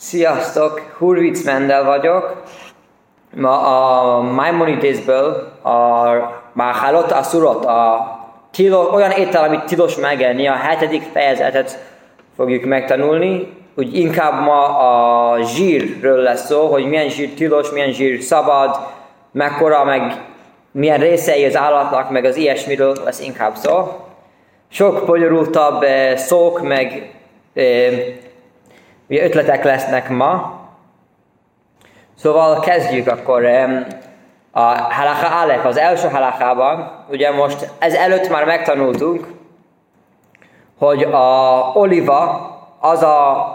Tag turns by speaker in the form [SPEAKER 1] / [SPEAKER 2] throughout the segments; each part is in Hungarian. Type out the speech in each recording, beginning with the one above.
[SPEAKER 1] Sziasztok, Hurwitz Mendel vagyok. Ma a Maimonidesből a Máhálot, a Surot, a tilo, olyan étel, amit tilos megenni, a hetedik fejezetet fogjuk megtanulni. Úgy inkább ma a zsírről lesz szó, hogy milyen zsír tilos, milyen zsír szabad, mekkora, meg milyen részei az állatnak, meg az ilyesmiről lesz inkább szó. Sok bonyolultabb eh, szók, meg eh, Ugye ötletek lesznek ma. Szóval kezdjük akkor a halacha Alef, az első halachában. Ugye most ez előtt már megtanultunk, hogy a oliva az a,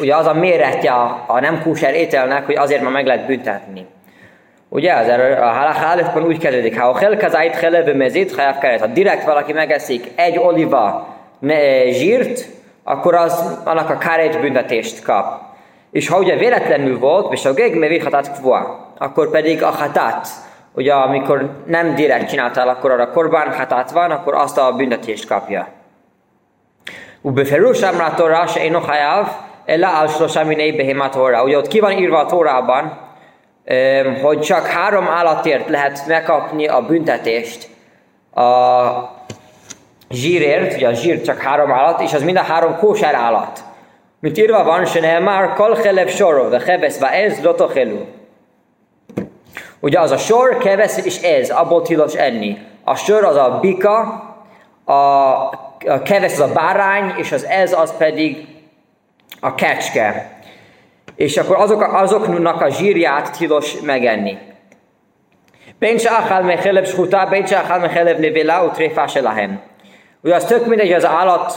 [SPEAKER 1] ugye az a méretje a nem kúser ételnek, hogy azért már meg lehet büntetni. Ugye az a halacha Alefban úgy kezdődik, ha a helkazait helebe mezit, ha direkt valaki megeszik egy oliva zsírt, akkor az annak a kárét büntetést kap. És ha ugye véletlenül volt, és a gég mevi hatát kvua, akkor pedig a hatát, ugye amikor nem direkt csináltál, akkor arra korbán hatát van, akkor azt a büntetést kapja. ובפירוש אמרה התורה שאינו חייב אלא על שלושה מיני בהמה טהורה. Ugye ott ki van írva a Tórában, hogy csak három állatért lehet megkapni a büntetést a zsírért, ugye a zsír csak három állat, és az mind a három kósár állat. Mint írva van, se már kalcheleb sorov, ve hebesz, va ez lotochelu. Ugye az a sor, kevesz és ez, abból tilos enni. A sor az a bika, a, a kevesz az a bárány, és az ez az pedig a kecske. És akkor azok, azoknak a zsírját tilos megenni. Béncs áhál mecheleb skutá, béncs áhál mecheleb nevélá, utréfá se lahem. Ugye az tök mindegy, az állat,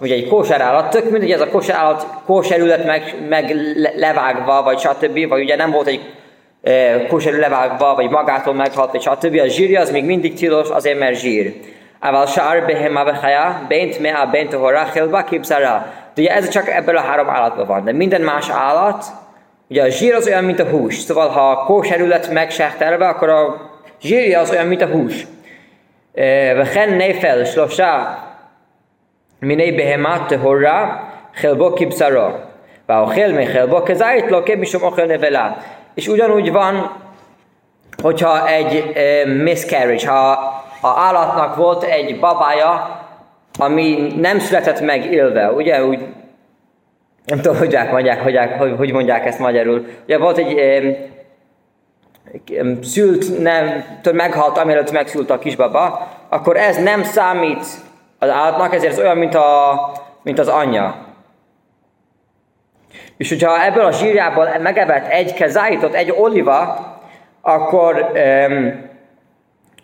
[SPEAKER 1] ugye egy kóser állat, tök mindegy, ez a kóser állat kóserület meg, meg levágva, vagy stb. Vagy ugye nem volt egy e, kóserű levágva, vagy magától meghalt, vagy stb. A zsírja az még mindig tilos, azért mert zsír. Ával sár behema behaja, bent mea bent hora, helba kipszara. De ugye ez csak ebből a három állatban van. De minden más állat, ugye a zsír az olyan, mint a hús. Szóval ha a kóserület megsehtelve, akkor a zsírja az olyan, mint a hús. וכן נפל שלושה מיני בהמה טהורה חלבו כבשרו והאוכל מחלבו כזית לוקה משום אוכל נבלה. És ugyanúgy van, hogyha egy e, miscarriage, ha a állatnak volt egy babája, ami nem született meg élve, ugye úgy, nem tudom, hogy mondják, hogy, hogy mondják ezt magyarul. Ugye volt egy e, szült, nem, meghalt, amielőtt megszült a kisbaba, akkor ez nem számít az állatnak, ezért ez olyan, mint, a, mint az anyja. És hogyha ebből a zsírjából megevett egy kezájtot, egy oliva, akkor um,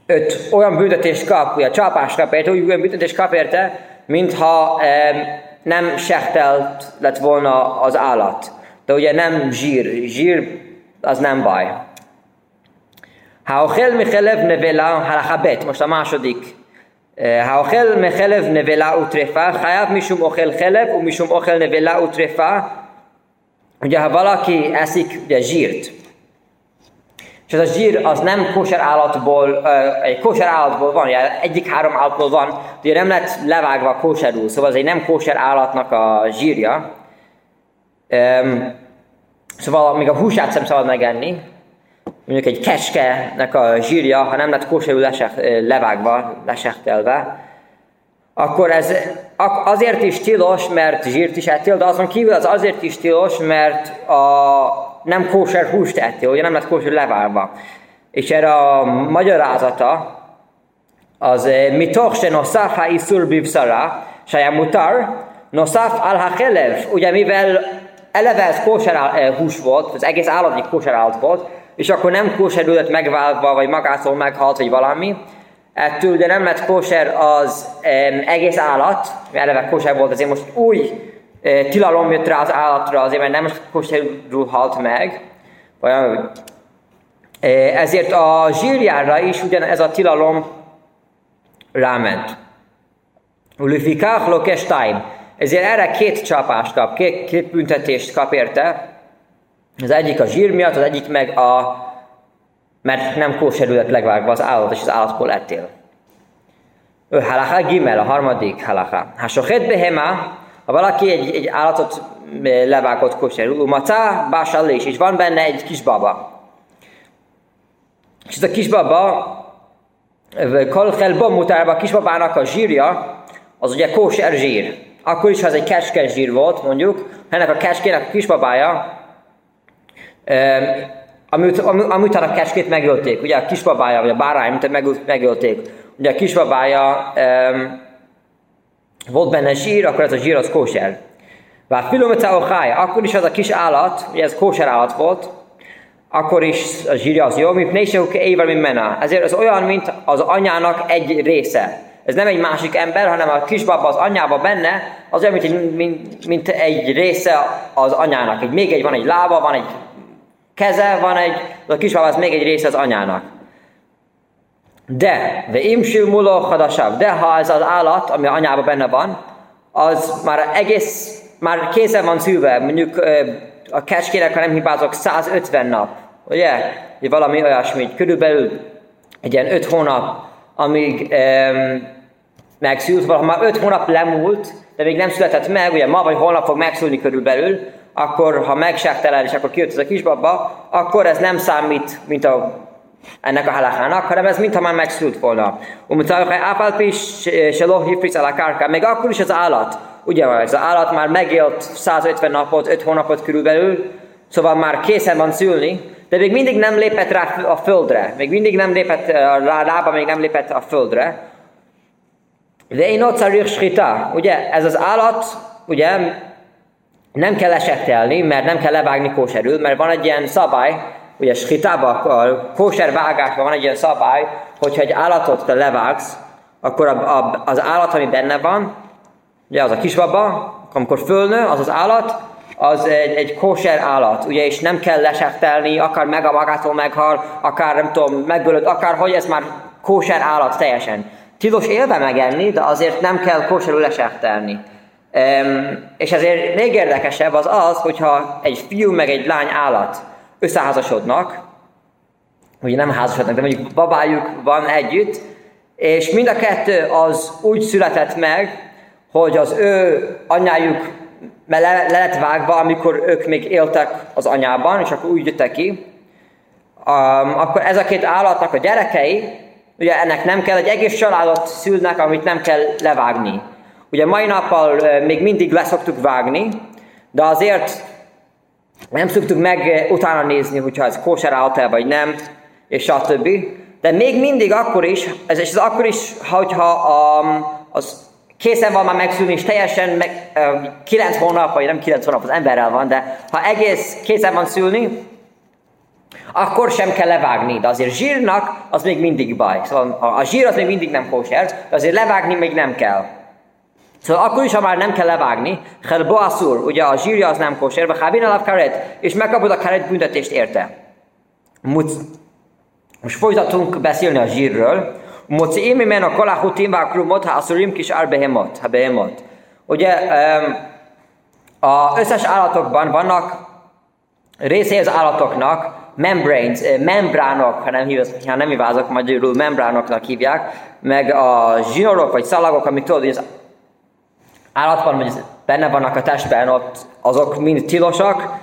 [SPEAKER 1] öt olyan büntetést kap, ugye csapást kap érte, úgy olyan büntetést kap érte, mintha um, nem sehtelt lett volna az állat. De ugye nem zsír. Zsír az nem baj. האוכל מחלב נבלה, הלכה ב', most a második. האוכל מחלב נבלה וטרפה, חייב משום אוכל חלב ומשום אוכל נבלה וטרפה. Ugye, ha valaki eszik ugye, zsírt, és ez a zsír az nem kóser állatból, egy kóser állatból van, ugye egyik három állatból van, ugye nem lett levágva kóserül, szóval ez egy nem kóser állatnak a zsírja. Szóval még a húsát sem szabad megenni, mondjuk egy kecskenek a zsírja, ha nem lett kóserül levágva, lesehtelve, akkor ez azért is tilos, mert zsírt is ettél, de azon kívül az azért is tilos, mert a nem kóser húst ettél, ugye nem lett kóser levágva. És erre a magyarázata az mi se nosaf ha iszur bivszara, sajá mutar, nosaf al ha ugye mivel eleve ez kóser hús volt, az egész állat egy kóser állat volt, és akkor nem kóserülött megváltva, vagy magától meghalt, vagy valami. Ettől ugye nem lett kóser az um, egész állat, mert eleve kóser volt, azért most új uh, tilalom jött rá az állatra, azért mert nem kóserül halt meg. Olyan, uh, ezért a zsírjára is ugyan ez a tilalom ráment. Ulifikach lokestáim. Ezért erre két csapást kap, két, két büntetést kap érte. Az egyik a zsír miatt, az egyik meg a, mert nem kóserület legvágva az állat, és az állatból ettél. Halacha gimel, a harmadik halacha. Ha sochet behema, Ha valaki egy, egy állatot levágott kóserül, umacá, básallés, és van benne egy kisbaba. És ez a kisbaba, kolchelba mutárba, a kisbabának a zsírja, az ugye kóser zsír. Akkor is, ha ez egy kecskes zsír volt, mondjuk, ennek a kecskének a kisbabája, amit, amit a kecskét megölték, ugye a kisbabája, vagy a bárány, amit megölték, ugye a kisbabája um, volt benne zsír, akkor ez a zsír az kóser. Vár filomeca akkor is az a kis állat, ugye ez kóser állat volt, akkor is a zsírja az jó, mint nések ével, mint mena. Ezért az olyan, mint az anyának egy része. Ez nem egy másik ember, hanem a kisbaba az anyába benne, az olyan, mint, mint, mint egy része az anyának. Egy, még egy, van egy lába, van egy keze, van egy, a kisbaba az még egy része az anyának. De, de imsül muló hadasav, de ha ez az állat, ami anyában benne van, az már egész, már készen van szülve, mondjuk a kecskének, ha nem hibázok, 150 nap, ugye? Valami olyasmi, körülbelül egy ilyen 5 hónap, amíg um, megszült, ha már 5 hónap lemúlt, de még nem született meg, ugye ma vagy holnap fog megszülni körülbelül, akkor ha megságtelel és akkor kijött ez a kisbaba, akkor ez nem számít, mint a ennek a halakának, hanem ez mintha már megszült volna. Umutalaj ápálpi se lohifric a még akkor is az állat, ugye ez az állat már megélt 150 napot, 5 hónapot körülbelül, szóval már készen van szülni, de még mindig nem lépett rá a földre, még mindig nem lépett rá, lába még nem lépett a földre. De én ott ugye ez az állat, ugye nem kell esettelni, mert nem kell levágni kóserül, mert van egy ilyen szabály, ugye skitában, kóser vágásban van egy ilyen szabály, hogyha egy állatot te levágsz, akkor a, a, az állat, ami benne van, ugye az a kisbaba, amikor fölnő, az az állat, az egy, egy kóser állat, ugye, és nem kell lesektelni, akár meg a magától meghal, akár nem tudom, megbölöd, akár hogy ez már kóser állat teljesen. Tilos élve megenni, de azért nem kell kóserül lesektelni. És ezért még érdekesebb az az, hogyha egy fiú meg egy lány állat összeházasodnak, ugye nem házasodnak, de mondjuk babájuk van együtt, és mind a kettő az úgy született meg, hogy az ő anyájuk le, le lett vágva, amikor ők még éltek az anyában, és akkor úgy jöttek ki, um, akkor ez a két állatnak a gyerekei, ugye ennek nem kell, egy egész családot szülnek, amit nem kell levágni. Ugye mai nappal még mindig leszoktuk vágni, de azért nem szoktuk meg utána nézni, hogyha ez kóser által vagy nem, és stb. De még mindig akkor is, ez, és ez akkor is, hogyha um, az készen van már megszülni, és teljesen meg, um, 9 hónap, vagy nem 9 hónap, az emberrel van, de ha egész készen van szülni, akkor sem kell levágni, de azért zsírnak az még mindig baj. Szóval a, a zsír az még mindig nem kóser, de azért levágni még nem kell. Szóval akkor is, ha már nem kell levágni, Helbo Asur, ugye a zsírja az nem kóser, vagy Hábin alav karet, és megkapod a karet büntetést érte. Most folytatunk beszélni a zsírről. Moci men a kolahutim vákrumot, ha aszurim kis arbehemot, ha behemot. Ugye az összes állatokban vannak részei az állatoknak, membranes, eh, membránok, ha nem, hívsz, ha nem hívázok magyarul, membránoknak hívják, meg a zsinórok vagy szalagok, amit tudod, hogy az állatban, vagy benne vannak a testben, ott azok mind tilosak,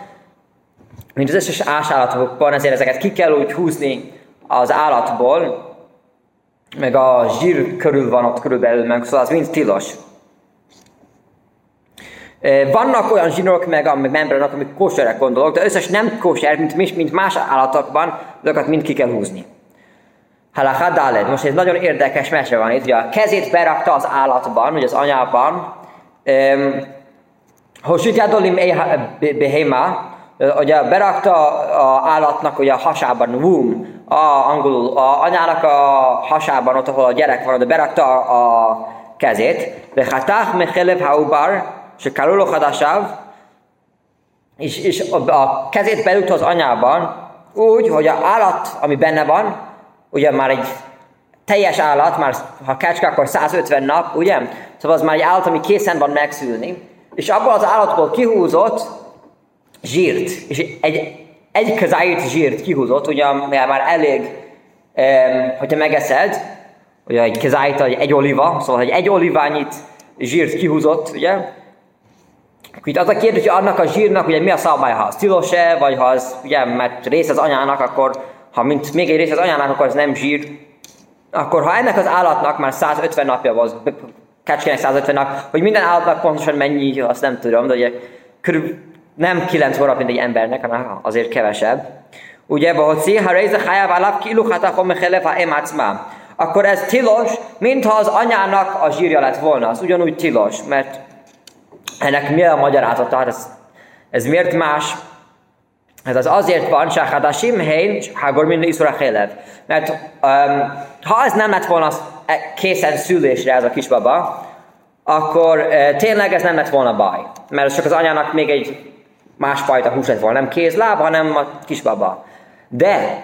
[SPEAKER 1] mint az összes ásállatokban, ezért ezeket ki kell úgy húzni az állatból, meg a zsír körül van ott körülbelül, meg szóval az mind tilos. Vannak olyan zsinórok, meg a membranok, amik kóserek gondolok, de összes nem kóser, mint, mint más állatokban, azokat mind ki kell húzni. Halakha Most egy nagyon érdekes mese van itt, hogy a kezét berakta az állatban, vagy az anyában, Hosút Jadolim Behema, ugye berakta a állatnak ugye a hasában, womb, a, angolul, a anyának a hasában, ott, ahol a gyerek van, de berakta a, a kezét. Vechatach mecheleb haubar, se karuló hadasáv, és, és a, kezét belütt az anyában, úgy, hogy a állat, ami benne van, ugye már egy teljes állat, már ha kecske, akkor 150 nap, ugye? Szóval az már egy állat, ami készen van megszülni. És abból az állatból kihúzott zsírt. És egy, egy kazáit zsírt kihúzott, ugye már elég, um, hogyha megeszed, ugye egy kazáit, egy oliva, szóval egy, egy oliványit zsírt kihúzott, ugye? Itt az a kérdés, hogy annak a zsírnak ugye mi a szabály, ha az tilos-e, vagy ha az, ugye, mert rész az anyának, akkor ha mint még egy rész az anyának, akkor az nem zsír, akkor ha ennek az állatnak már 150 napja volt, kecskének 150 nap, hogy minden állatnak pontosan mennyi, azt nem tudom, de ugye körül nem 9 hónap, mint egy embernek, hanem azért kevesebb. Ugye, hogy ha része hajáv alap kiluhatakon mechelef ha emácmám. Akkor ez tilos, mintha az anyának a zsírja lett volna. Az ugyanúgy tilos, mert ennek mi a magyarázata? Hát ez, ez miért más? Ez az azért van, Sahadasim Hein, Hagor minden Iszura Hélev. Mert um, ha ez nem lett volna e, készen szülésre ez a kisbaba, akkor uh, tényleg ez nem lett volna baj. Mert csak az anyának még egy másfajta hús lett volna, nem kézláb, hanem a kisbaba. De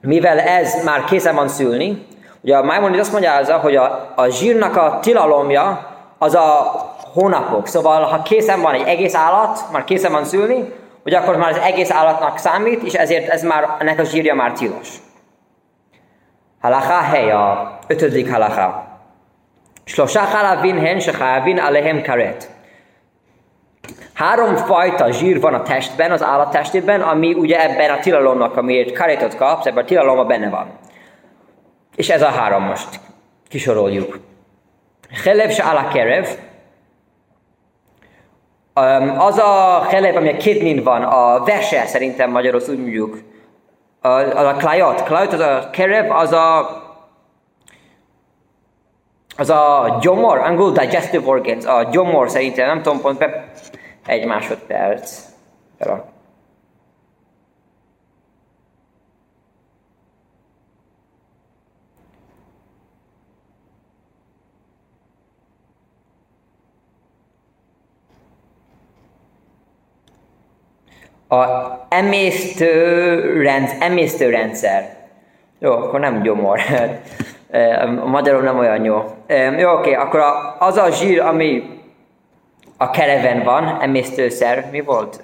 [SPEAKER 1] mivel ez már készen van szülni, ugye a Maimonides azt mondja, hogy a, a zsírnak a tilalomja az a hónapok. Szóval, ha készen van egy egész állat, már készen van szülni, hogy akkor már az egész állatnak számít, és ezért ez már, ennek a zsírja már tilos. Halacha hely, a ötödik halacha. Slosá halavin hen se alehem karet. Három fajta zsír van a testben, az állat testében, ami ugye ebben a tilalomnak, amiért karétot kapsz, ebben a tilalomban benne van. És ez a három most kisoroljuk. Helev se ala kerev, az a helep, ami a kidnin van, a vese, szerintem magyarul úgy mondjuk, az a klajot. Klajot az a kerev, az a az a gyomor, angol digestive organs, a gyomor szerintem, nem tudom pont, be, egy másodperc. Pero. A emésztőrendszer, emésztőrendszer. Jó, akkor nem gyomor. A magyarul nem olyan jó. Jó, oké, akkor az a zsír, ami a kereven van, emésztőszer, mi volt?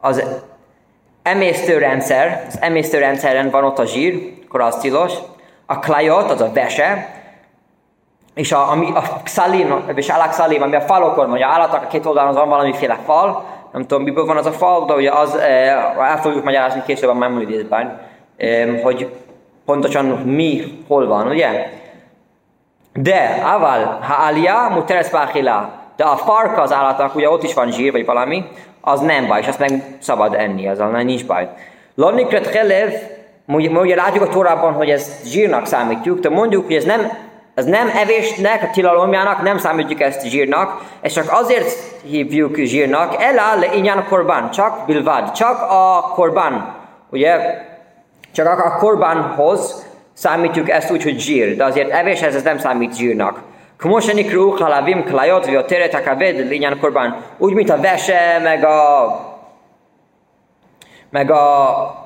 [SPEAKER 1] Az emésztőrendszer, az emésztőrendszeren van ott a zsír, akkor az tilos. A klajot, az a vese, és a, ami, a szalim, és alakszalim, ami a falokon, vagy a állatok a két oldalon van valamiféle fal, nem tudom, miből van az a fal, de ugye az, eh, el fogjuk magyarázni később a Maimonides-ben, hogy pontosan mi, hol van, ugye? De, aval, ha alia, muteres báhila, de a farka az állatnak, ugye ott is van zsír, vagy valami, az nem baj, és azt meg szabad enni, az nincs baj. Lonikret helev, ugye látjuk a Torában, hogy ez zsírnak számítjuk, de mondjuk, hogy ez nem ez nem evésnek, a tilalomjának, nem számítjuk ezt zsírnak, és csak azért hívjuk zsírnak, elá le ingyen korban, csak bilvad, csak a korban, ugye, csak a korbanhoz számítjuk ezt úgy, hogy zsír, de azért evéshez ez nem számít zsírnak. כמו שנקראו חלבים כליות ויותר את הכבד לעניין korban, Úgy, mint a vese, meg a meg a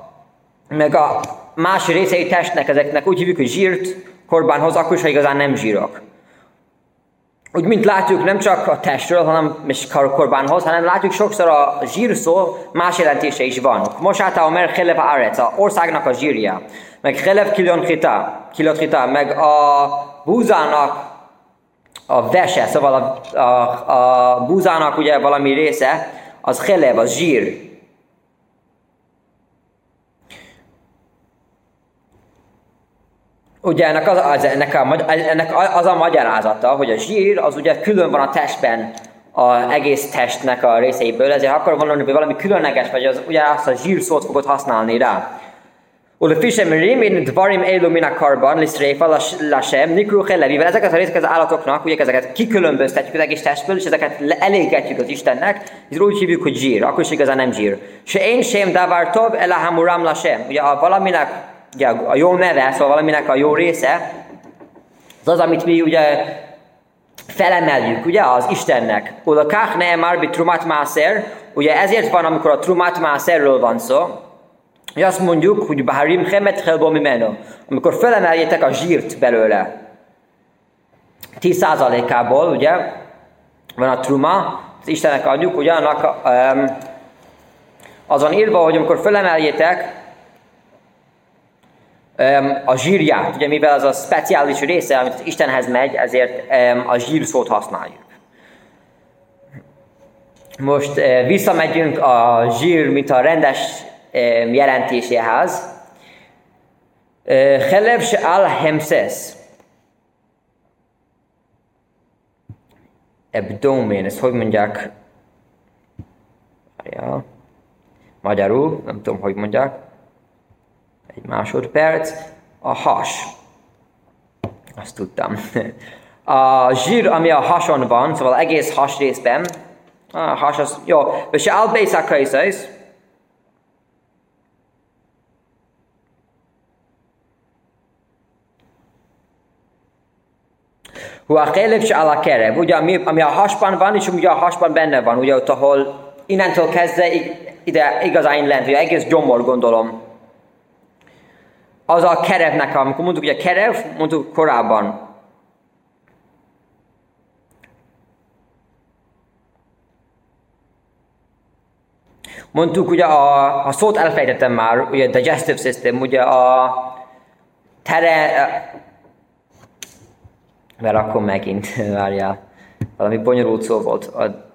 [SPEAKER 1] meg a más részei testnek, ezeknek úgy hívjuk, hogy zsírt, korbánhoz, akkor is, ha igazán nem zsírok. Úgy, mint látjuk, nem csak a testről, hanem is korbánhoz, hanem látjuk sokszor a zsír szó más jelentése is van. Most által mer Chelev Arec, a országnak a zsírja, meg Chelev Kilot Hita, meg a búzának a vese, szóval a, a, a búzának ugye valami része, az Chelev, az zsír. Ugye ennek az, az, ennek a, ennek az a magyarázata, hogy a zsír az ugye külön van a testben az egész testnek a részeiből, ezért akkor van hogy valami különleges, vagy az, ugye azt a zsír szót fogod használni rá. Ulefisem rimin dvarim elu mina karban lisztréfa lasem nikru levivel. Ezeket a részeket az állatoknak, ugye ezeket kikülönböztetjük az egész testből, és ezeket elégetjük az Istennek, és úgy hívjuk, hogy zsír, akkor is igazán nem zsír. Se én sem davar tov elahamuram lasem. Ugye a valaminek ugye a jó neve, szóval valaminek a jó része, az az, amit mi ugye felemeljük, ugye, az Istennek. Oda kach ne már trumat máser, ugye ezért van, amikor a trumat máserről van szó, hogy azt mondjuk, hogy Baharim Chemet Helbo Mimeno, amikor felemeljétek a zsírt belőle. 10%-ából, ugye, van a truma, az Istennek adjuk, ugye, annak um, azon írva, hogy amikor felemeljétek a zsírját, ugye mivel az a speciális része, amit Istenhez megy, ezért a zsír szót használjuk. most visszamegyünk a zsír, mint a rendes jelentéséhez. Chelev se al hemses. Ebdomén, ezt hogy mondják? Ja. Magyarul, nem tudom, hogy mondják. Egy másodperc. A has. Azt tudtam. A zsír, ami a hason van, szóval egész has részben, a has az, jó, és se a kajszajsz, Hú, a kélev se a kerev, ugye, ami, ami a hasban van, és ugye a hasban benne van, ugye ott, ahol innentől kezdve ide igazán lent, ugye egész gyomor gondolom. Az a kerevnek, amikor mondtuk, hogy a kerev, mondtuk korábban, Mondtuk, ugye a, a szót elfejtettem már, ugye digestive system, ugye a tere, mert akkor megint, várjál, valami bonyolult szó volt. A,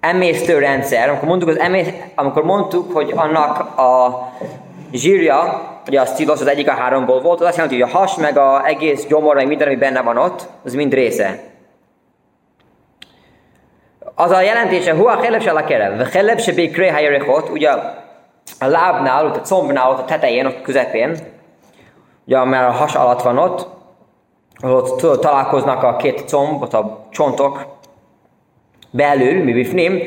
[SPEAKER 1] emésztőrendszer, amikor mondtuk, az emész, amikor mondtuk, hogy annak a zsírja, ugye a stílos az egyik a háromból volt, az azt jelenti, hogy a has, meg a egész gyomor, meg minden, ami benne van ott, az mind része. Az a jelentése, hua cheleb se kerev, cheleb se ugye a lábnál, ott a combnál, ott a tetején, ott közepén, ugye mert a has alatt van ott, ott találkoznak a két comb, ott a csontok belül, mi bifnim,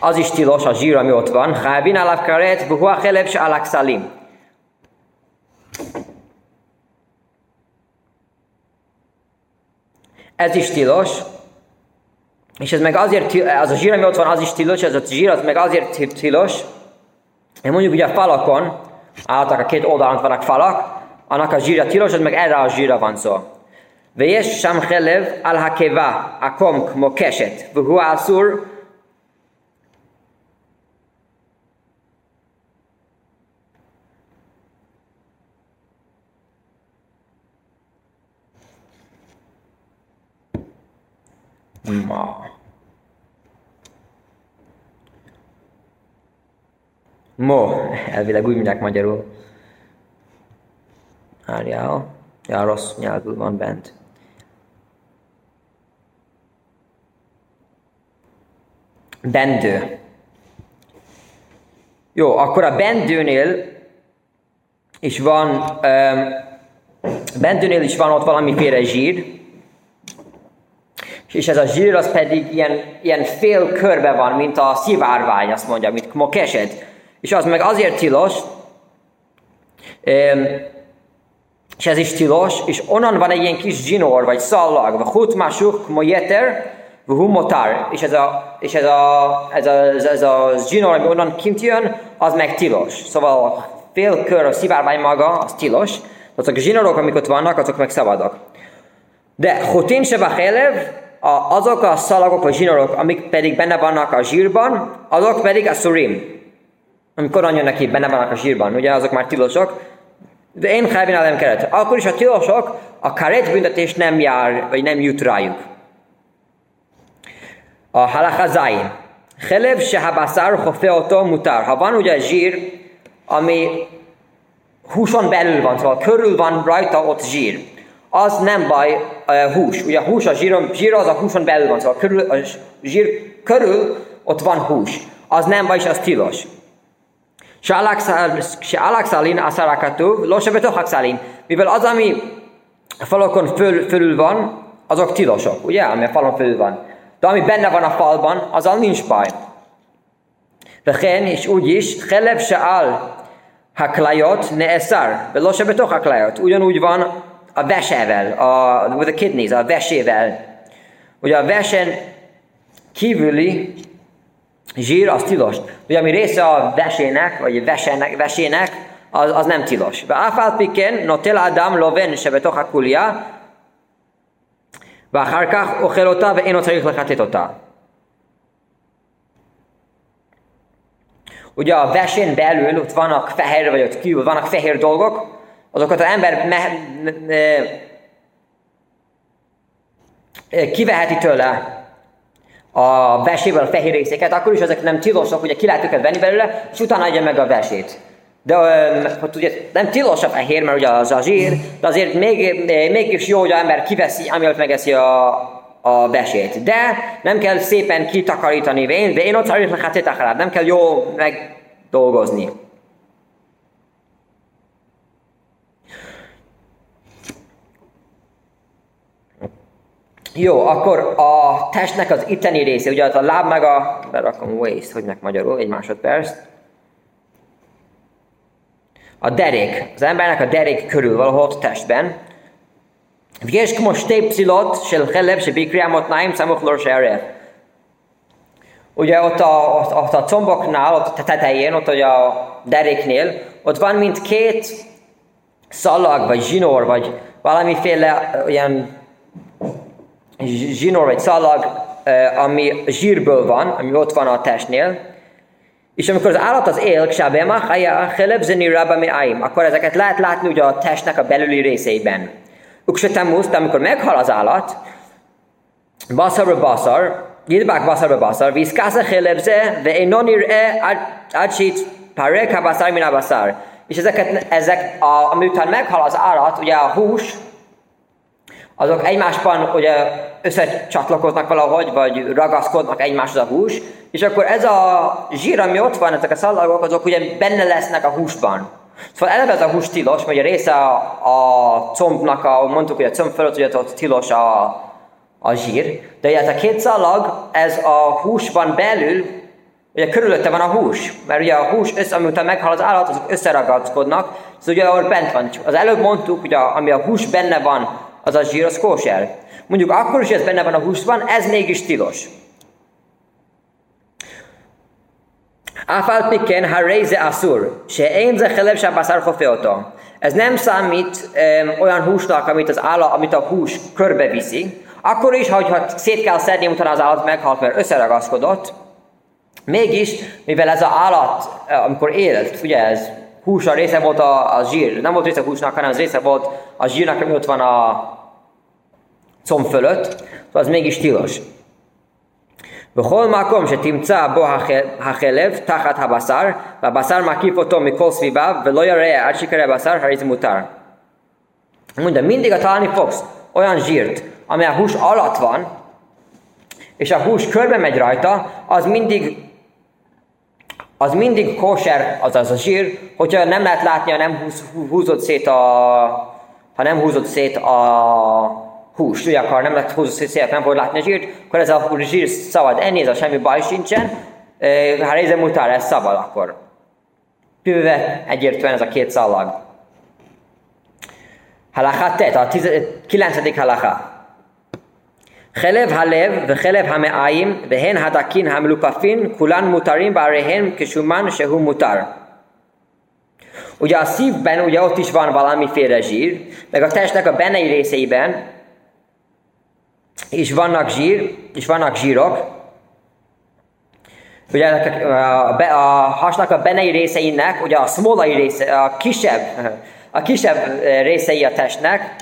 [SPEAKER 1] az is tilos, a zsír, ami ott van. Chávin alav karet, buhua cheleb se alak szalim. Ez is tilos, és ez meg azért, az a zsír, ami ott van, az is tilos, ez a zsír, az meg azért tilos, én mondjuk ugye a falakon, álltak a két oldalon vannak falak, annak a zsírja tilos, az meg erre a zsírra van szó. ויש שם חלב על הקיבה, עקום כמו קשת, והוא אסור Ma. Mo, elvileg úgy mondják magyarul. Várjál, ja, rossz nyelvű van bent. Bendő. Jó, akkor a bendőnél is van, um, bendőnél is van ott valamiféle zsír, és ez a zsír az pedig ilyen, ilyen fél körbe van, mint a szivárvány, azt mondja, mint a keset. És az meg azért tilos, és ez is tilos, és onnan van egy ilyen kis zsinór, vagy szallag, vagy hutmásuk, mojeter, humotár, és ez a, és ez a, ez a, ez a, ez a zsinór, ami onnan kint jön, az meg tilos. Szóval a fél kör, a szivárvány maga, az tilos, azok a zsinórok, amik ott vannak, azok meg szabadok. De hotin se a, azok a szalagok vagy zsinórok, amik pedig benne vannak a zsírban, azok pedig a szurim. Amikor jönnek ki, benne vannak a zsírban, ugye azok már tilosok, de én nem keret. Akkor is a tilosok, a karet büntetés nem jár, vagy nem jut rájuk. A halachazain. Chelev se habaszár hofeoto mutar. Ha van ugye zsír, ami húson belül van, szóval körül van rajta ott zsír az nem baj a hús. Ugye a hús, a zsír, zsír az a húson belül van, szóval körül, a zsír körül ott van hús. Az nem baj, és az tilos. Se alakszalin aszarakatú, losa betohakszalin. Mivel az, ami falokon föl, fölül van, azok tilosok, ugye, ami falon fölül van. De ami benne van a falban, az nincs baj. וכן, és úgy is, חלב שעל הכליות נאסר, ולא שבתוך הכליות. Ugyanúgy van a vesevel, a, with the kidneys, a vesével. Ugye a vesen kívüli zsír az tilos. Ugye ami része a vesének, vagy vesének, vesének az, az nem tilos. ואף על פי כן נוטל האדם לובן שבתוך הכוליה ואחר כך אוכל אותה ואינו צריך לחטט אותה. Ugye a vesén belül ott vannak fehér, vagy ott kívül vannak fehér dolgok, azokat az ember me, me, me, kiveheti tőle a veséből a fehér részeket, akkor is ezek nem tilosak, ugye ki lehet őket venni belőle, és utána adja meg a vesét. De hogy ugye nem tilos a fehér, mert ugye az a zsír, de azért még, mégis jó, hogy az ember kiveszi, amiatt megeszi a, a vesét. De nem kell szépen kitakarítani vén, de én ott hát nem kell jó megdolgozni. Jó, akkor a testnek az itteni része, ugye a láb meg a, berakom waist, hogy meg magyarul, egy másodperc A derék, az embernek a derék körül valahol ott testben. ויש כמו שתי פסילות של חלב שבקרי המותניים סמוך לראש Ugye ott a, ott, ott a comboknál, ott a tetején, ott ugye a deréknél, ott van mint két szalag, vagy zsinór, vagy valamiféle olyan zsinór vagy szalag, ami zsírből van, ami ott van a testnél, és amikor az állat az él, ksabemach, helebzeni rabami aim, akkor ezeket lehet látni ugye a testnek a belüli részeiben. Uksetemuszt, amikor meghal az állat, baszarba baszar, yidbák baszarba baszar, viszkásza helebze, ve énonír e adsit parek a baszar, min. És ezeket, ezek, a, amiután meghal az állat, ugye a hús, azok egymásban ugye összecsatlakoznak valahogy, vagy ragaszkodnak egymáshoz a hús, és akkor ez a zsír, ami ott van, ezek a szalagok, azok ugye benne lesznek a húsban. Szóval eleve ez a hús tilos, mert a része a, a combnak, a, mondtuk, hogy a comb fölött ugye ott tilos a, a zsír, de ugye ez a két szalag, ez a húsban belül, ugye körülötte van a hús, mert ugye a hús, össze, amiután meghal az állat, azok összeragaszkodnak, szóval ugye ahol bent van. Az előbb mondtuk, hogy a, ami a hús benne van, az a zsír, kóser. Mondjuk akkor is ez benne van a húsban, ez mégis tilos. Afal piken ha réze asszur, se én ze cheleb se baszár Ez nem számít um, olyan húsnak, amit az állat, amit a hús körbeviszi. Akkor is, ha szét kell szedni, utána az állat meghalt, mert összeragaszkodott. Mégis, mivel ez az állat, amikor élt, ugye ez hús a része volt a, a zsír, nem volt része a húsnak, hanem az része volt a zsírnak, ami ott van a comb fölött, szóval az mégis tilos. בכל מקום שתמצא בו החלב תחת הבשר, והבשר מקיף אותו מכל סביביו, ולא יראה עד שיקרא בשר, הרי זה מותר. Mondja, mindig a találni fogsz olyan zsírt, ami a hús alatt van, és a hús körbe megy rajta, az mindig az mindig kóser, azaz a zsír, hogyha nem lehet látni, ha nem húzott szét a, ha nem húzott szét a hús, ugye akar nem lehet húzni szépen, nem fog látni a zsírt, akkor ez a zsír szabad enni, ez a semmi baj sincsen, ha réze mutál, ez szabad akkor. Pőve egyértelműen ez a két szalag. Halakha tet, a kilencedik halakha. חלב הלב וחלב המעיים והן הדקים המלופפין כולן מותרים בעריהן כשומן שהוא מותר. Ugye a szívben, ugye ott is van valamiféle zsír, meg a testnek a bennei részeiben és vannak zsír, és vannak zsírok. Ugye a, a, a hasnak a benei részeinek, ugye a szmolai része, a kisebb, a kisebb részei a testnek,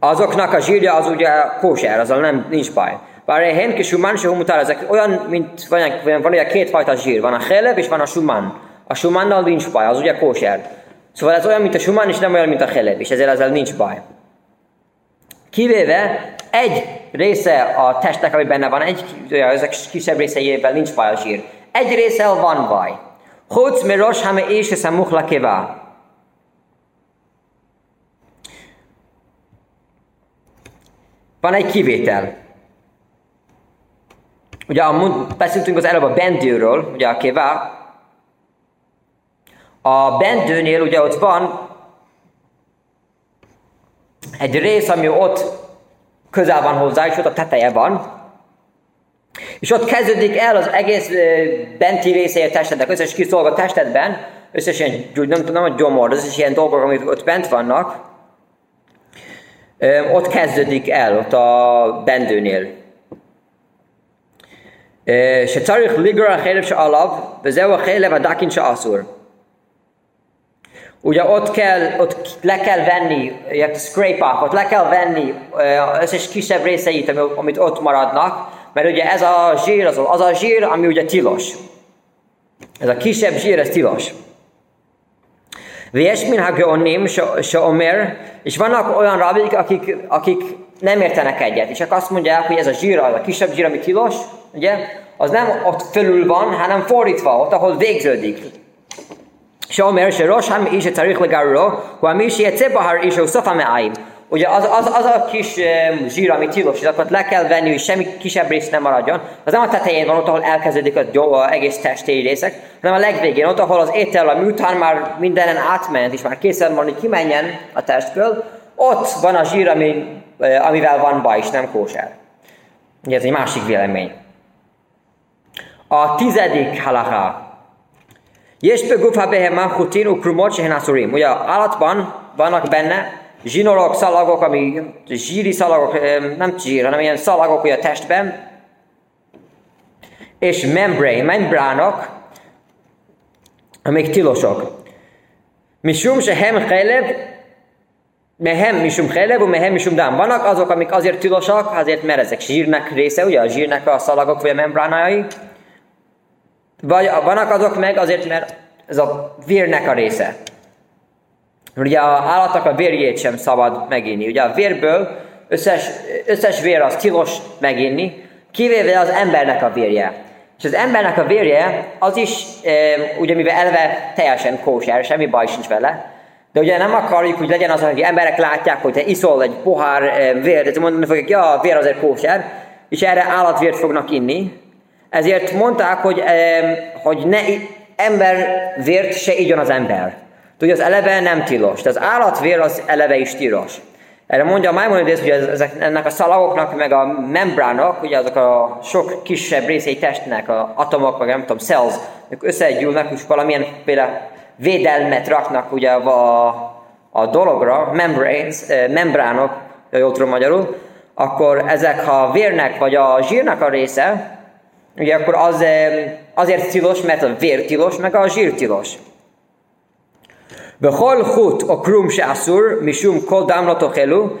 [SPEAKER 1] azoknak a zsírja az ugye kóser, azzal nem nincs baj. Bár egy hen kis humán se humutál, ezek olyan, mint van, van, van ugye kétfajta zsír, van a helev és van a sumán. A sumánnal nincs baj, az ugye kóser. Szóval ez olyan, mint a sumán, és nem olyan, mint a helev, és ezzel ezzel nincs baj. Kivéve egy része a testnek, ami benne van, egy, ezek kisebb részeivel nincs baj a zsír. Egy része van baj. Chodsz mi rosh hame és a muhla Van egy kivétel. Ugye a, beszéltünk az előbb a bendőről, ugye a kivá. A bendőnél ugye ott van egy rész, ami ott közel van hozzá, és ott a teteje van, és ott kezdődik el az egész benti része a testednek, összes kiszolg a testedben, összes ilyen, nem tudom, hogy gyomor, összes ilyen dolgok, amik ott bent vannak, ott kezdődik el, ott a bendőnél. שצריך לגרוע החלב שעליו, וזהו החלב הדקין שאסור. Ugye ott kell, ott le kell venni, you have to scrape off, ott le kell venni összes kisebb részeit, amit ott maradnak, mert ugye ez a zsír, az, az a zsír, ami ugye tilos. Ez a kisebb zsír, ez tilos. Vies min hageonim se omer, és vannak olyan rabik, akik, akik nem értenek egyet, és csak azt mondják, hogy ez a zsír, az a kisebb zsír, ami tilos, ugye, az nem ott fölül van, hanem fordítva, ott, ahol végződik. שאומר שראש האיש צריך לגררו הוא המי שיצא בהר איש וסוף המעיים. Ugye az, az, az a kis zsír, ami tilos, akkor le kell venni, hogy semmi kisebb rész nem maradjon. Az nem a tetején van, ott, ahol elkezdődik a, gyó, a egész testéri részek, hanem a legvégén, ott, ahol az étel, ami után már mindenen átment, és már készen van, hogy kimenjen a testből, ott van a zsír, ami, amivel van baj, és nem kóser. Ugye ez egy másik vélemény. A tizedik halaká. És beguf ha behemá hutin ukrumot. Ugye állatban vannak benne zsinorok, szalagok, ami zsíri szalagok, nem zsír, hanem ilyen szalagok ugye a testben, és membrane, membránok, amik tilosok. Misum se hem chelev, mehem misum chelev, mehem misum dám. Vannak azok, amik azért tilosak, azért mert ezek zsírnek része, ugye a zsírnek a szalagok vagy a membránai, vagy vannak azok meg azért, mert ez a vérnek a része. Ugye a állatnak a vérjét sem szabad meginni. Ugye a vérből összes, összes vér az tilos meginni, kivéve az embernek a vérje. És az embernek a vérje az is, e, ugye mivel eleve teljesen kóser, semmi baj sincs vele, de ugye nem akarjuk, hogy legyen az, hogy emberek látják, hogy te iszol egy pohár e, vért, de mondani fogják, ja, a vér azért kóser, és erre állatvért fognak inni, ezért mondták, hogy, hogy ne ember vért se igyon az ember. Tudja, az eleve nem tilos. De az állatvér az eleve is tilos. Erre mondja a Maimonides, hogy ezek, ennek a szalagoknak, meg a membránok, ugye azok a sok kisebb részei testnek, a atomok, meg nem tudom, cells, ők összegyűlnek, és valamilyen például védelmet raknak ugye a, a dologra, membranes, membránok, jól tudom magyarul, akkor ezek ha vérnek vagy a zsírnak a része, ugye akkor az azért tilos, mert a vér tilos, meg a zsír tilos. Behol hut a krum se asszur, misum kol dámlatok elő,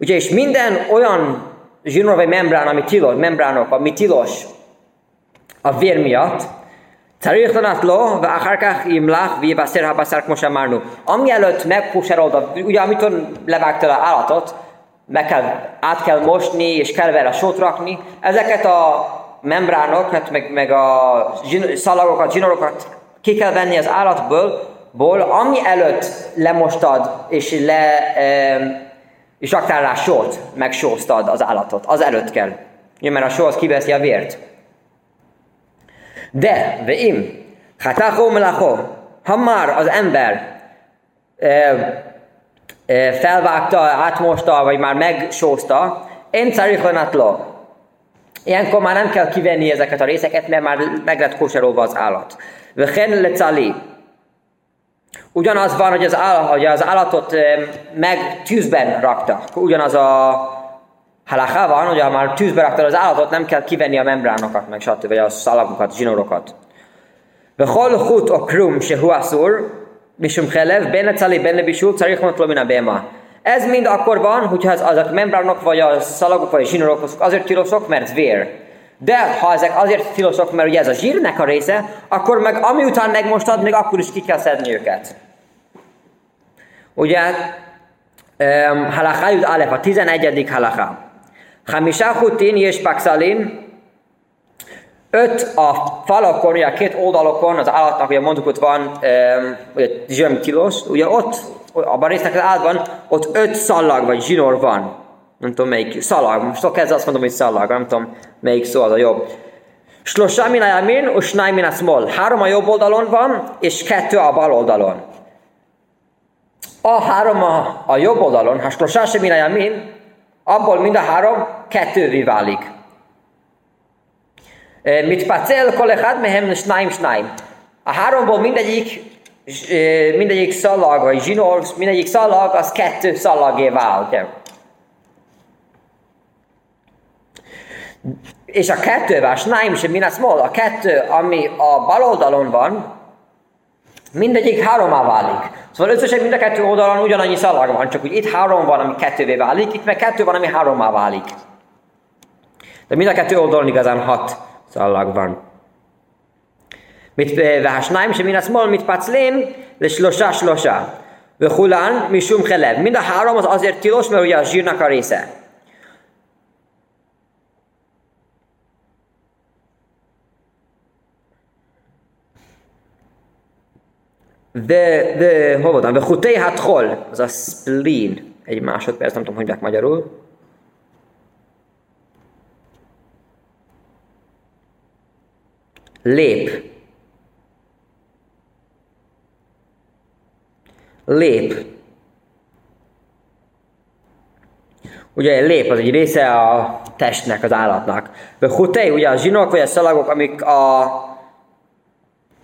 [SPEAKER 1] ugye és minden olyan zsínor vagy membrán, ami tilos, membránok, ami tilos a vér miatt, צריך לנת לו, ואחר כך ימלח ויבשר הבשר כמו שאמרנו. Amielőtt megkóserolod, ugye amikor levágtad a állatot, meg kell, át kell mosni, és kell vele sót rakni, ezeket a membránok, hát meg, meg a zsin, szalagokat, zsinorokat ki kell venni az állatból, ból, ami előtt lemostad, és le, és raktál rá sót, megsóztad az állatot. Az előtt kell. Ja, mert a só az kiveszi a vért. De, veim, hatachó melachó, ha már az ember e, e, felvágta, átmosta, vagy már megsózta, én carifonatlo, Ilyenkor már nem kell kivenni ezeket a részeket, mert már meg lett kóserolva az állat. Vechen lecali. Ugyanaz van, hogy az, állat, hogy az állatot meg tűzben rakta. Ugyanaz a halaká van, hogy már tűzben rakta az állatot, nem kell kivenni a membránokat, meg stb. vagy a szalagokat, zsinorokat. Vechol hut a krum se huaszur, misum chelev, benne cali, benne bisul, carich a béma. Ez mind akkor van, hogyha az, azok membránok, vagy a szalagok, vagy a zsinórok azért tilosok, mert vér. De ha ezek azért tilosok, mert ugye ez a zsírnek a része, akkor meg ami után megmostad, még akkor is ki kell szedni őket. Ugye, um, halaká jut alef, a 11. halaká. Hamisá hutin és paxalin, öt a falakon, ugye a két oldalokon, az állatnak, ugye mondjuk ott van, um, ugye zsírmi tilos, ugye ott abban a résznek az állatban, ott öt szallag vagy zsinór van. Nem tudom melyik szalag. Most akkor kezdve azt mondom, hogy szalag. Nem tudom melyik szó az a jobb. Slosá min ayamin, és min a small. Három a jobb oldalon van, és kettő a bal oldalon. A három a, a jobb oldalon, ha slosá min ayamin, abból mind a három kettővé válik. Mit pacel kolechad mehem snaim snaim. A háromból mindegyik mindegyik szalag, vagy zsinór, mindegyik szalag, az kettő szalagé vált. És a kettővel, a Snaim sem minás mol, a kettő, ami a bal oldalon van, mindegyik háromá válik. Szóval összesen mind a kettő oldalon ugyanannyi szalag van, csak úgy itt három van, ami kettővé válik, itt meg kettő van, ami háromá válik. De mind a kettő oldalon igazán hat szalag van. Mit eh, vehasnáim, sem minás mol, mit paclén, de slosá slosá. Vehulán, misum helev. Mind a három az azért tilos, mert ugye a zsírnak a része. De, de, hol voltam? Vechuté hát hol? Az a spleen. Egy másodperc, nem tudom, hogy meg magyarul. Lép. Lép. Ugye lép az egy része a testnek, az állatnak. Vechuté, ugye a zsinok vagy a szalagok, amik a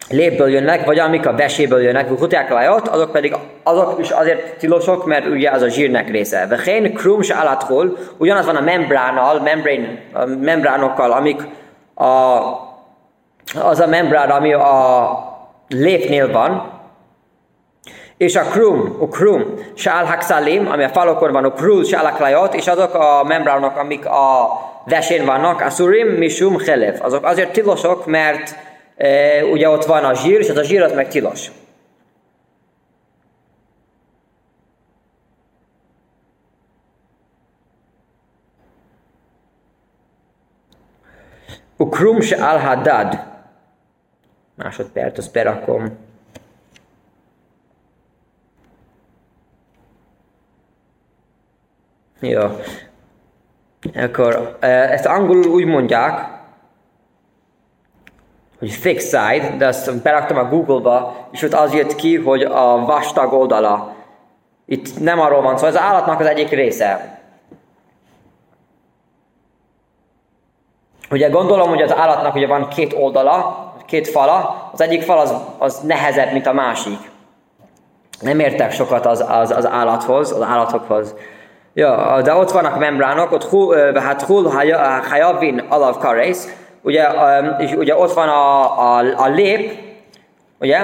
[SPEAKER 1] lépből jönnek, vagy amik a veséből jönnek, huták lajot, azok pedig azok is azért tilosok, mert ugye az a zsírnek része. Vehén krum se alathol, ugyanaz van a membránnal, membrán, a membránokkal, amik a, az a membrán, ami a lépnél van, és a krum, a krum, sál ami a falokon van, a krul, sál és azok a membránok, amik a vesén vannak, a surim, misum, chelev. Azok azért tilosok, mert ugye ott van a zsír, és az a zsír az meg tilos. Ukrum se al-haddad. Másodperc, azt berakom. Jó. Akkor e, ezt angolul úgy mondják, hogy thick side, de azt beraktam a Google-ba, és ott az jött ki, hogy a vastag oldala. Itt nem arról van szó, ez az állatnak az egyik része. Ugye gondolom, hogy az állatnak ugye van két oldala, két fala, az egyik fal az, az nehezebb, mint a másik. Nem értek sokat az, az, az állathoz, az állatokhoz. Ja, de ott vannak membránok, ott hul, hát hul hajavin alav karész, ugye, és ugye ott van a, a, a lép, ugye,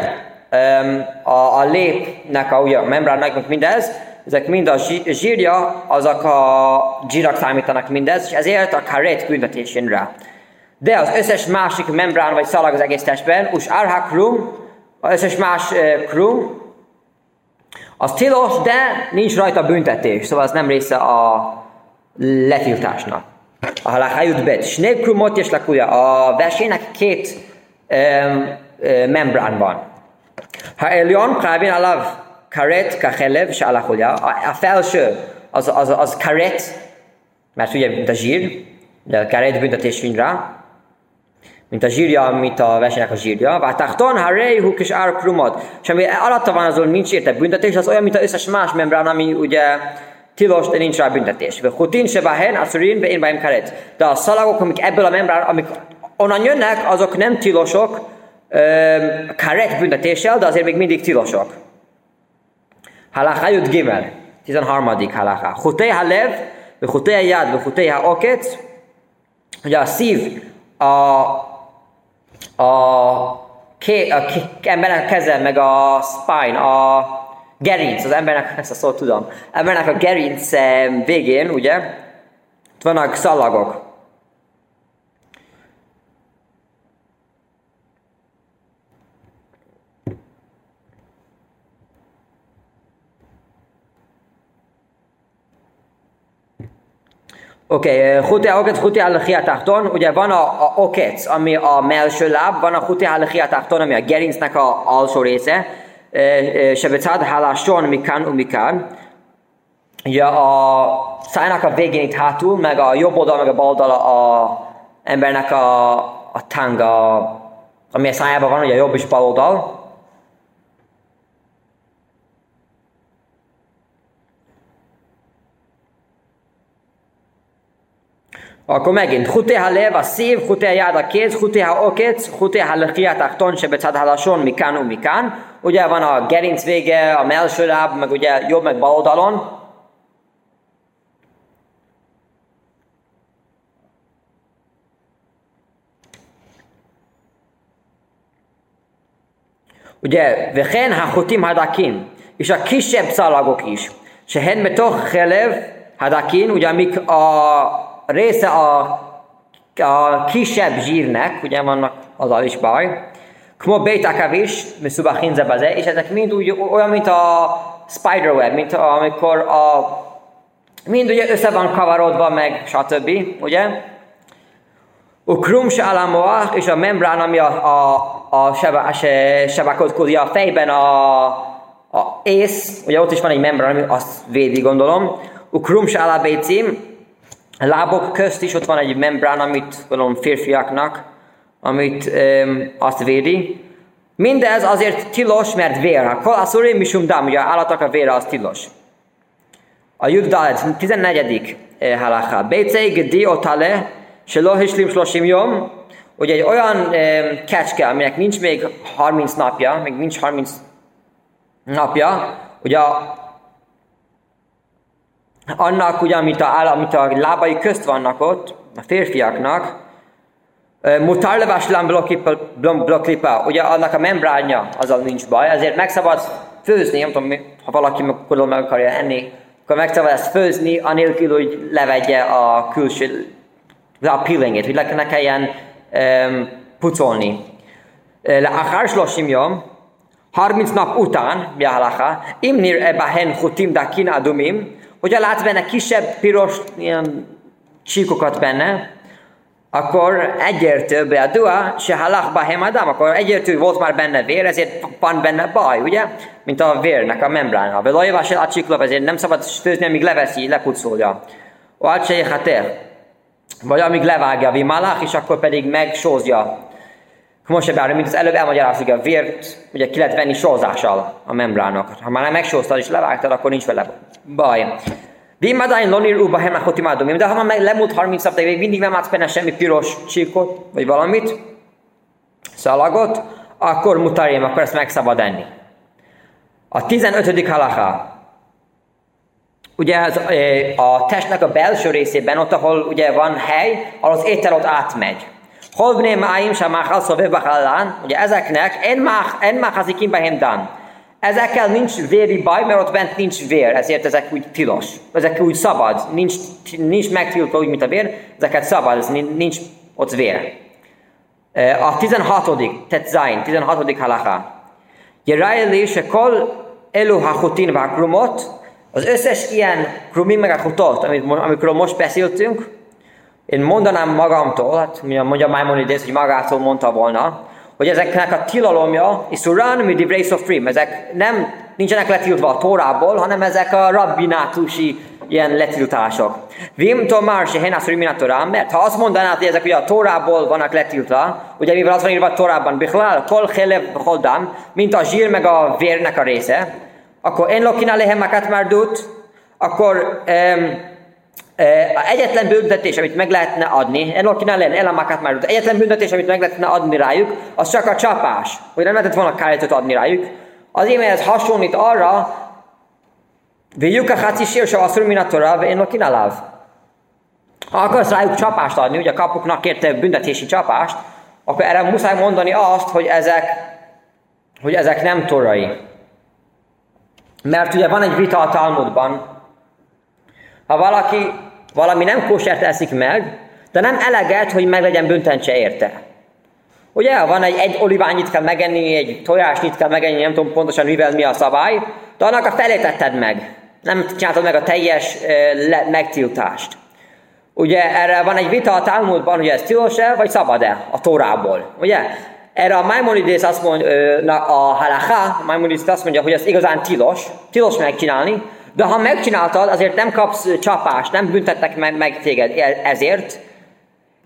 [SPEAKER 1] a, a lépnek a, ugye, a membránnak mindez, ezek mind a zsírja, azok a zsírak számítanak mindez, és ezért a karét rá. De az összes másik membrán vagy szalag az egész testben, us arha krum, az összes más uh, krum, az tilos, de nincs rajta büntetés, szóval az nem része a letiltásnak. A halakájút bet. Snév krumot és lakúja. A versének két membrán van. Ha eljon, kávin alav karet kachelev se alakulja. A felső az, az, az karet, mert ugye mint a zsír, de karet büntetés rá, mint a zsírja, mint a versenynek a zsírja. Vátachton, ha huk és ár krumot. És ami alatta van, azon nincs érte büntetés, az olyan, mint az összes más membrán, ami ugye tilos, de nincs rá büntetés. Hutin se bahen, aszurin, be én bahem karet. De a szalagok, amik ebből a membrán, amik onnan jönnek, azok nem tilosok, um, karet büntetéssel, de azért még mindig tilosok. Halacha jut gimel. 13. halacha. Huté ha lev, huté ha jad, huté ha oket. Ugye a szív, a, a, ké, a ké, embernek a keze, meg a spine, a gerinc, az embernek, ezt a szót tudom, embernek a gerinc végén, ugye, ott vannak szalagok. Oké, okay, huti okec, huti alachia ugye van a, a okec, ami a melső láb, van a huti alachia ami a gerincnek a alsó része, שבצד הלשון מכאן ומכאן, ugye a szájnak a végén itt hátul, meg a jobb oldal, meg a bal oldal a embernek a, a tanga, ami a szájában van, ugye a jobb és bal oldal, akkor megint, szív, hutéha jád a kéz, hutéha okec, hutéha lechiatachton se becad halason, mikán u mikán. Ugye van a gerinc vége, a melső láb, meg ugye jobb, meg bal oldalon. Ugye, vechen hachutim hadakin, és a kisebb szalagok is. Sehen betoch chelev hadakin, ugye amik a része a, a kisebb zsírnek, ugye vannak az is baj, Kmo Beit Akavish, Misubachin Zebaze, és ezek mind úgy, olyan, mint a spiderweb, mint amikor a, mind ugye össze van kavarodva, meg stb. ugye? A krum se alamoach, és a membrán, ami a, a, a sebakodkodik a fejben a, a ész, ugye ott is van egy membrán, ami azt védi, gondolom. A krum se lábok közt is ott van egy membrán, amit gondolom férfiaknak, amit um, azt védi. Mindez azért tilos, mert vér. A kol aszurim misum dam, ugye állatok a vére az tilos. A Juddalet, 14. halacha. Bécei gedi otale, se lo hislim slosim jom, ugye egy olyan um, kecske, aminek nincs még 30 napja, még nincs 30 napja, ugye annak, ugye, amit a, amit a lábai közt vannak ott, a férfiaknak, Mutar leváslan bloklipa, ugye annak a membránja, azzal nincs baj, ezért meg szabad főzni, nem tudom, ha valaki meg, meg akarja enni, akkor meg szabad ezt főzni, anélkül, hogy levegye a külső, a peelingét, hogy ne kelljen um, pucolni. לאחר 30 יום, 30 nap után, mi a halacha, imnir ebahen chutim dakin adumim, hogyha látsz benne kisebb piros ilyen csíkokat benne, akkor egyértelmű a dua, se halach bahem adam, akkor egyértelmű volt már benne vér, ezért van benne baj, ugye? Mint a vérnek a membrána. A velajavá se acsiklov, ezért nem szabad főzni, amíg leveszi, lepucolja. O alcsei hater. Vagy amíg levágja a vimalach, és akkor pedig megsózja. Most bár, mint az előbb elmagyaráztuk, a vért ugye ki lehet venni sózással a membrának. Ha már nem megsóztad és levágtad, akkor nincs vele baj. Vimadain lonir uba hemachot imádom. De ha már meg lemúlt 30 nap, de még mindig nem látsz benne semmi piros csíkot, vagy valamit, szalagot, akkor mutarjem, akkor ezt meg szabad enni. A 15. halaká. Ugye az, a testnek a belső részében, ott, ahol ugye van hely, ahol az étel ott átmegy. Holbné máim sem máchal szóvébachallán, ugye ezeknek en, mach, en máchazikim behem dam. Ezekkel nincs véri baj, mert ott bent nincs vér, ezért ezek úgy tilos. Ezek úgy szabad, nincs, nincs megtiltva úgy, mint a vér, ezeket szabad, ez nincs ott vér. A 16. Tetzain, 16. halaká. Jerájeli se kol elu hachutin vákrumot, az összes ilyen krumim meg a hutot, amikről most beszéltünk, én mondanám magamtól, hát mondja Maimonides, hogy magától mondta volna, hogy ezeknek a tilalomja, és Suran mi of Free, ezek nem nincsenek letiltva a Tórából, hanem ezek a rabbinátusi ilyen letiltások. Vim tomar se henászuri minatorám, mert ha azt mondanád, hogy ezek ugye a Tórából vannak letiltva, ugye mivel az van írva a Tórában, Bichlál, kol chelev holdám, mint a zsír meg a vérnek a része, akkor én lokina lehemakat már dut, akkor um, egyetlen büntetés, amit meg lehetne adni, Elokinál lenne, elamakat már egyetlen büntetés, amit meg lehetne adni rájuk, az csak a csapás, hogy nem lehetett volna kárítót adni rájuk. Az ez hasonlít arra, Véljük a háci sírsa a szurminatora, én lav. Ha akarsz rájuk csapást adni, ugye kapuknak kérte büntetési csapást, akkor erre muszáj mondani azt, hogy ezek, hogy ezek nem torai. Mert ugye van egy vita a Talmudban, ha valaki valami nem kósert eszik meg, de nem eleget, hogy meg legyen büntentse érte. Ugye, van egy, egy oliványit kell megenni, egy tojásnyit kell megenni, nem tudom pontosan mivel mi a szabály, de annak a felét tetted meg. Nem csináltad meg a teljes le, megtiltást. Ugye erre van egy vita a Talmudban, hogy ez tilos-e, vagy szabad-e a Tórából. Ugye? Erre a Maimonides azt mondja, a halacha, Maimonides azt mondja, hogy ez igazán tilos, tilos megcsinálni, de ha megcsináltad, azért nem kapsz csapást, nem büntetnek meg, téged e- ezért,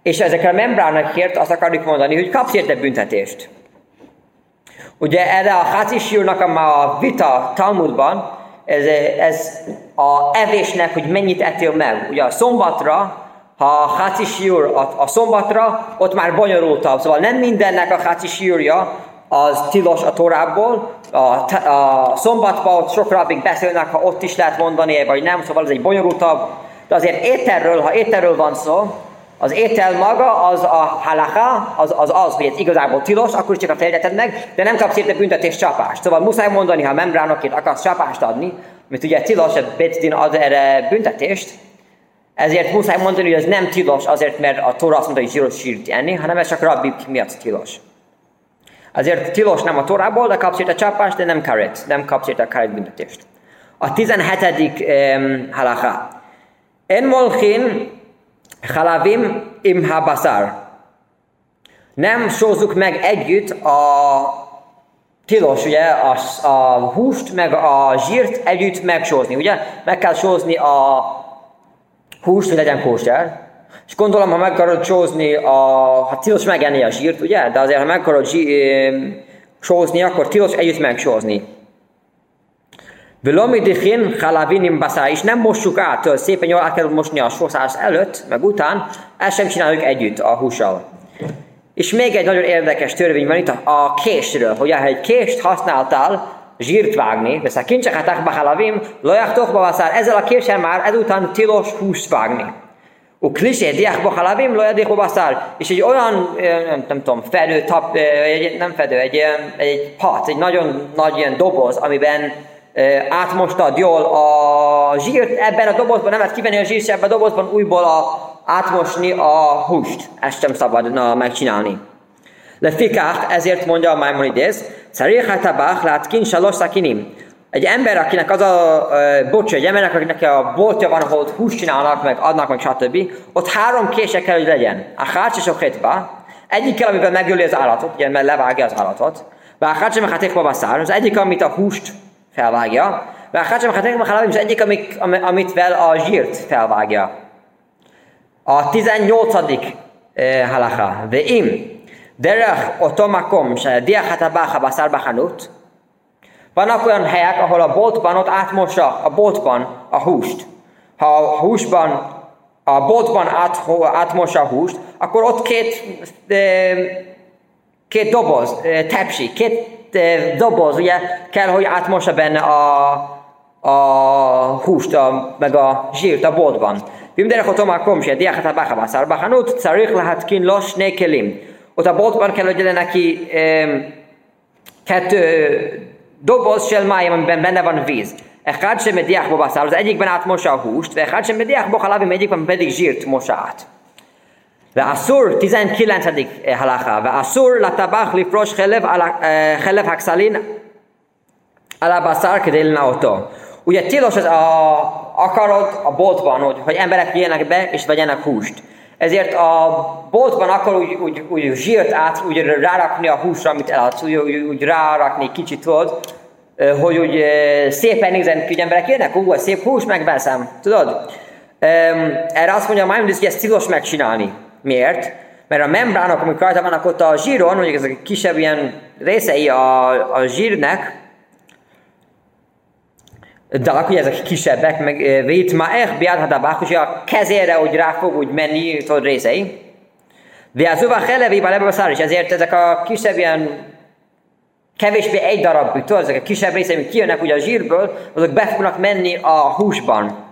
[SPEAKER 1] és ezekre a membránakért azt akarjuk mondani, hogy kapsz érte büntetést. Ugye erre a Hácisírnak a vita Talmudban, ez, ez a evésnek, hogy mennyit ettél meg. Ugye a szombatra, ha a Hácisír a, a szombatra, ott már bonyolultabb. Szóval nem mindennek a Hácisírja az tilos a torából, a, a szombatban ott sok rabik beszélnek, ha ott is lehet mondani, vagy nem, szóval ez egy bonyolultabb, de azért ételről, ha ételről van szó, Az étel maga, az a halacha, az az, az hogy ez igazából tilos, akkor is csak a fejleted meg, de nem kapsz érte büntetés csapást. Szóval muszáj mondani, ha membránokért akarsz csapást adni, mert ugye tilos, a Bétdin ad erre büntetést, ezért muszáj mondani, hogy ez nem tilos azért, mert a Tóra azt mondta, hogy zsíros sírt enni, hanem ez csak rabbik miatt tilos. Azért tilos nem a Tórából, de kapsz érte csapást, de nem karet, nem kapsz érte a karet büntetést. A 17. Um, halacha. En molchin halavim im habasar. Nem sózzuk meg együtt a tilos, ugye, a, a húst meg a zsírt együtt megsózni, ugye? Meg kell sózni a húst, hogy legyen kóser. És gondolom, ha meg akarod sózni, a, ha tilos megenni a zsírt, ugye? De azért, ha meg akarod zsí, sózni, akkor tilos együtt megsózni. Velomi dichin halavinim baszá, és nem mossuk át, szépen jól át kell mosni a sószás előtt, meg után, ezt sem csináljuk együtt a hússal. És még egy nagyon érdekes törvény van itt a, késről, hogy ha egy kést használtál, zsírt vágni, vesz a kincsek halavim, lojachtok bavaszár, ezzel a késsel már ezután tilos húst vágni. U klisé diákba halavim, lojadékba baszár, és egy olyan, nem, nem tudom, fedő, tap, egy, nem fedő, egy, egy pat, egy nagyon nagy ilyen doboz, amiben átmostad jól a zsírt, ebben a dobozban nem lehet kivenni a zsírt, ebben a dobozban újból a, átmosni a húst. Ezt sem szabadna megcsinálni. Lefikák, ezért mondja a Maimonides, Szarich hatabach látkin salos szakinim. Egy ember, akinek az a uh, bocsa, egy embernek, akinek a boltja van, ahol húst csinálnak, meg adnak, meg stb. Ott három kése kell, hogy legyen. A hátsó hétba, egyik kell, amiben megöli az állatot, ugye, mert levágja az állatot. Vá a hátsó baszár, az egyik, amit a húst felvágja. Vá a hátsó az egyik, amit, amit vel a zsírt felvágja. A 18. Eh, ve im, derech otomakom, se diachat abach a baszár vannak olyan helyek, ahol a boltban ott átmossa a boltban a húst. Ha a húsban, a boltban át, átmossa a húst, akkor ott két, két doboz, tepsi, két doboz, ugye kell, hogy átmossa benne a, a húst, a, meg a zsírt a boltban. ואם דרך אותו מקום שהדיח את הבחר בשר בחנות, צריך להתקין לו שני כלים. ott a boltban kell, hogy legyen Doboz sel májam, amiben benne van víz. Echad sem mediachbo baszár, az egyikben átmosa a húst, ve echad sem mediachbo halabim, egyikben pedig zsírt mosa át. Ve asszur, 19. Eh, halacha, ve asszur latabach lifros chelev hakszalin ala baszár kedélna otó. Ugye tilos ez a, akarod a boltban, hogy, hogy emberek jöjjenek be és vegyenek húst. Ezért a boltban akar úgy, úgy, úgy zsírt át, úgy rárakni a húsra, amit eladsz, úgy, úgy, úgy rárakni kicsit, tudod, hogy úgy szépen nézzen ki, hogy emberek jönnek, ú, szép hús, megveszem, tudod? Erre azt mondja a Maimonides, hogy ezt tilos megcsinálni. Miért? Mert a membránok, amik rajta vannak ott a zsíron, mondjuk ezek a kisebb ilyen részei a, a zsírnek, dalak, ugye ezek kisebbek, meg vét ma eh biadhadabach, és a kezére hogy rá fog úgy menni, tudod, részei. De az uva helevével ebben a szár is, ezért ezek a kisebb ilyen kevésbé egy darab, tudod, ezek a kisebb részei, amik kijönnek ugye a zsírből, azok be fognak menni a húsban.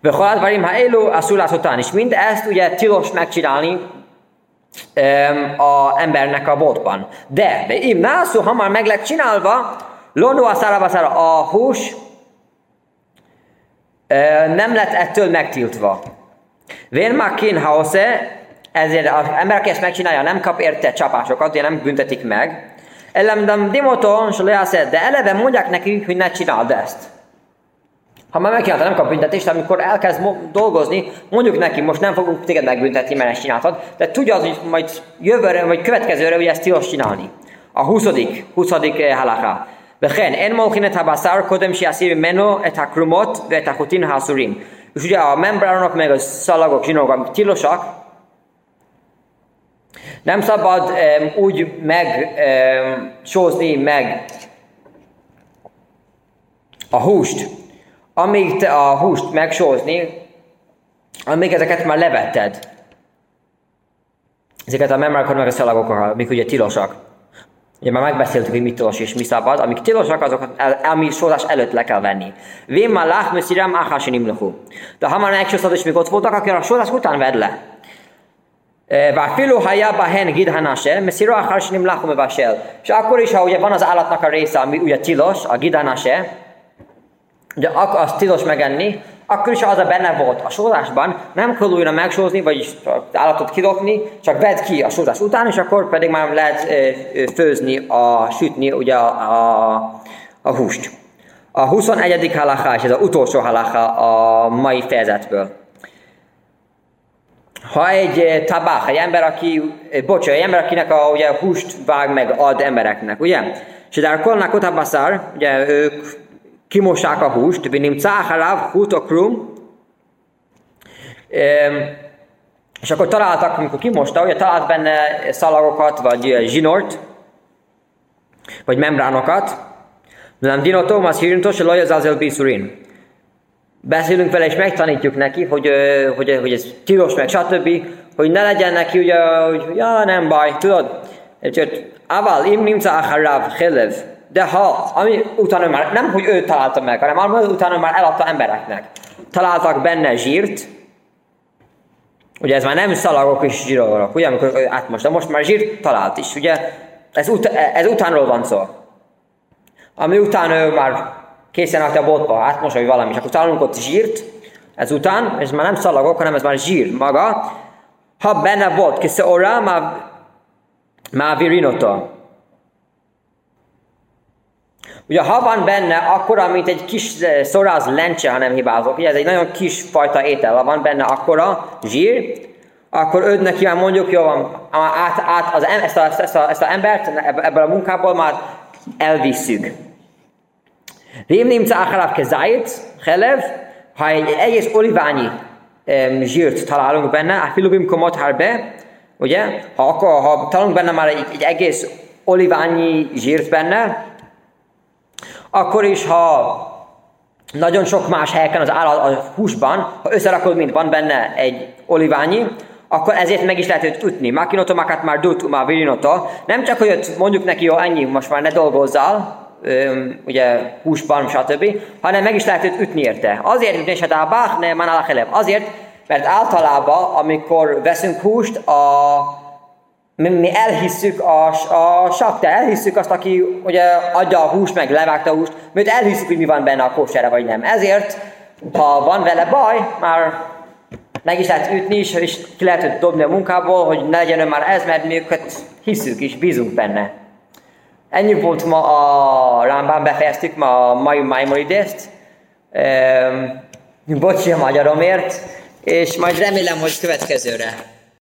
[SPEAKER 1] Vöhalát varim ha élő a szulát után is. Mind ezt ugye tilos megcsinálni um, a embernek a boltban. De, de im nászú, ha már meg lett csinálva, Lónó a szára a hús nem lett ettől megtiltva. Vén makin haosze, ezért az ember, aki ezt megcsinálja, nem kap érte csapásokat, ugye nem büntetik meg. Ellemdem dimoton, de eleve mondják neki, hogy ne csináld ezt. Ha már megcsinálta, nem kap büntetést, amikor elkezd dolgozni, mondjuk neki, most nem fogunk téged megbüntetni, mert ezt csináltad, de tudja az, hogy majd jövőre, vagy következőre, hogy ezt tilos csinálni. A 20. 20. halaká. וכן, אין מולכין את הבשר קודם שיסיר ממנו את הקרומות ואת החוטין האסורים. És ugye a membránok meg a szalagok, zsinórok, amik tilosak, nem szabad um, úgy meg um, sózni meg a húst, amíg te a húst megsózni, amíg ezeket már levetted. Ezeket a memrákat meg a szalagokat, amik ugye tilosak. Ugye már megbeszéltük, hogy mi tilos és mi szabad. Amik tilosak, azokat el, elmi előtt le kell venni. Vém már lách, műszirem, áhásin imlokú. De hamar megsorosztad, és még ott voltak, akkor a sorás után vedd le. E, Váfiló hajába hen gidhanase, mesziró áhásin lachú mevasel. És akkor is, ha ugye van az állatnak a része, ami ugye tilos, a gidhanase, de akkor azt tilos megenni, akkor is az a benne volt a sózásban, nem kell újra megsózni, vagyis állatot kidobni, csak vedd ki a sózás után, és akkor pedig már lehet főzni, a, sütni ugye a, a, a húst. A 21. halaká, és ez az utolsó halaká a mai fejezetből. Ha egy tabák, egy ember, aki, bocs, egy ember, akinek a, ugye, húst vág meg, ad embereknek, ugye? És de kolnak otabaszár, ugye ők kimossák a húst, vinim cáharáv, hútokrum, és akkor találtak, amikor kimosta, ugye talált benne szalagokat, vagy zsinort, vagy membránokat, nem dinotó, az hírintos, hogy az azel biszurin. Beszélünk vele, és megtanítjuk neki, hogy, hogy, hogy ez tilos, meg stb., hogy ne legyen neki ugye, hogy ja, nem baj, tudod, Aval im nimca acharav chelev, de ha, ami utána már, nem hogy ő találta meg, hanem ami utána már eladta embereknek. Találtak benne zsírt, ugye ez már nem szalagok és zsírolok, ugye, amikor átmos, de most már zsírt talált is, ugye, ez, ut- ez utánról van szó. Ami után ő már készen a boltba, átmos, vagy valami, és akkor találunk ott zsírt, ez után, és már nem szalagok, hanem ez már zsír maga, ha benne volt, kisze orra, már, már virinota. Ugye ha van benne akkora, mint egy kis eh, szoráz lencse, ha nem hibázok, ugye ez egy nagyon kis fajta étel, ha van benne akkora zsír, akkor őt neki már mondjuk, jó van, át, át az, ezt, a, ezt, a, ezt a embert ebből a munkából már elvisszük. Vém nimca acharav kezájt, helev, ha egy egész oliványi um, zsírt találunk benne, a filubim komot harbe, ugye, ha, akkor, ha találunk benne már egy, egy egész oliványi zsírt benne, akkor is, ha nagyon sok más helyeken az állat a húsban, ha összerakod, mint van benne egy oliványi, akkor ezért meg is lehet őt ütni. Makinoto makat már dut, már virinoto. Nem csak, hogy mondjuk neki, jó, ennyi, most már ne dolgozzál, ugye húsban, stb., hanem meg is lehet őt ütni érte. Azért, hogy ne bach, ne manalachelev. Azért, mert általában, amikor veszünk húst, a mi, elhisszük a, a sakta, elhisszük azt, aki ugye adja a húst, meg levágta a húst, mert elhisszük, hogy mi van benne a kósára, vagy nem. Ezért, ha van vele baj, már meg is lehet ütni is, és ki lehet dobni a munkából, hogy ne legyen már ez, mert mi őket hiszük és bízunk benne. Ennyi volt ma a Rámbán, befejeztük ma a mai Maimonidészt. Um, bocsi a magyaromért, és majd remélem, hogy következőre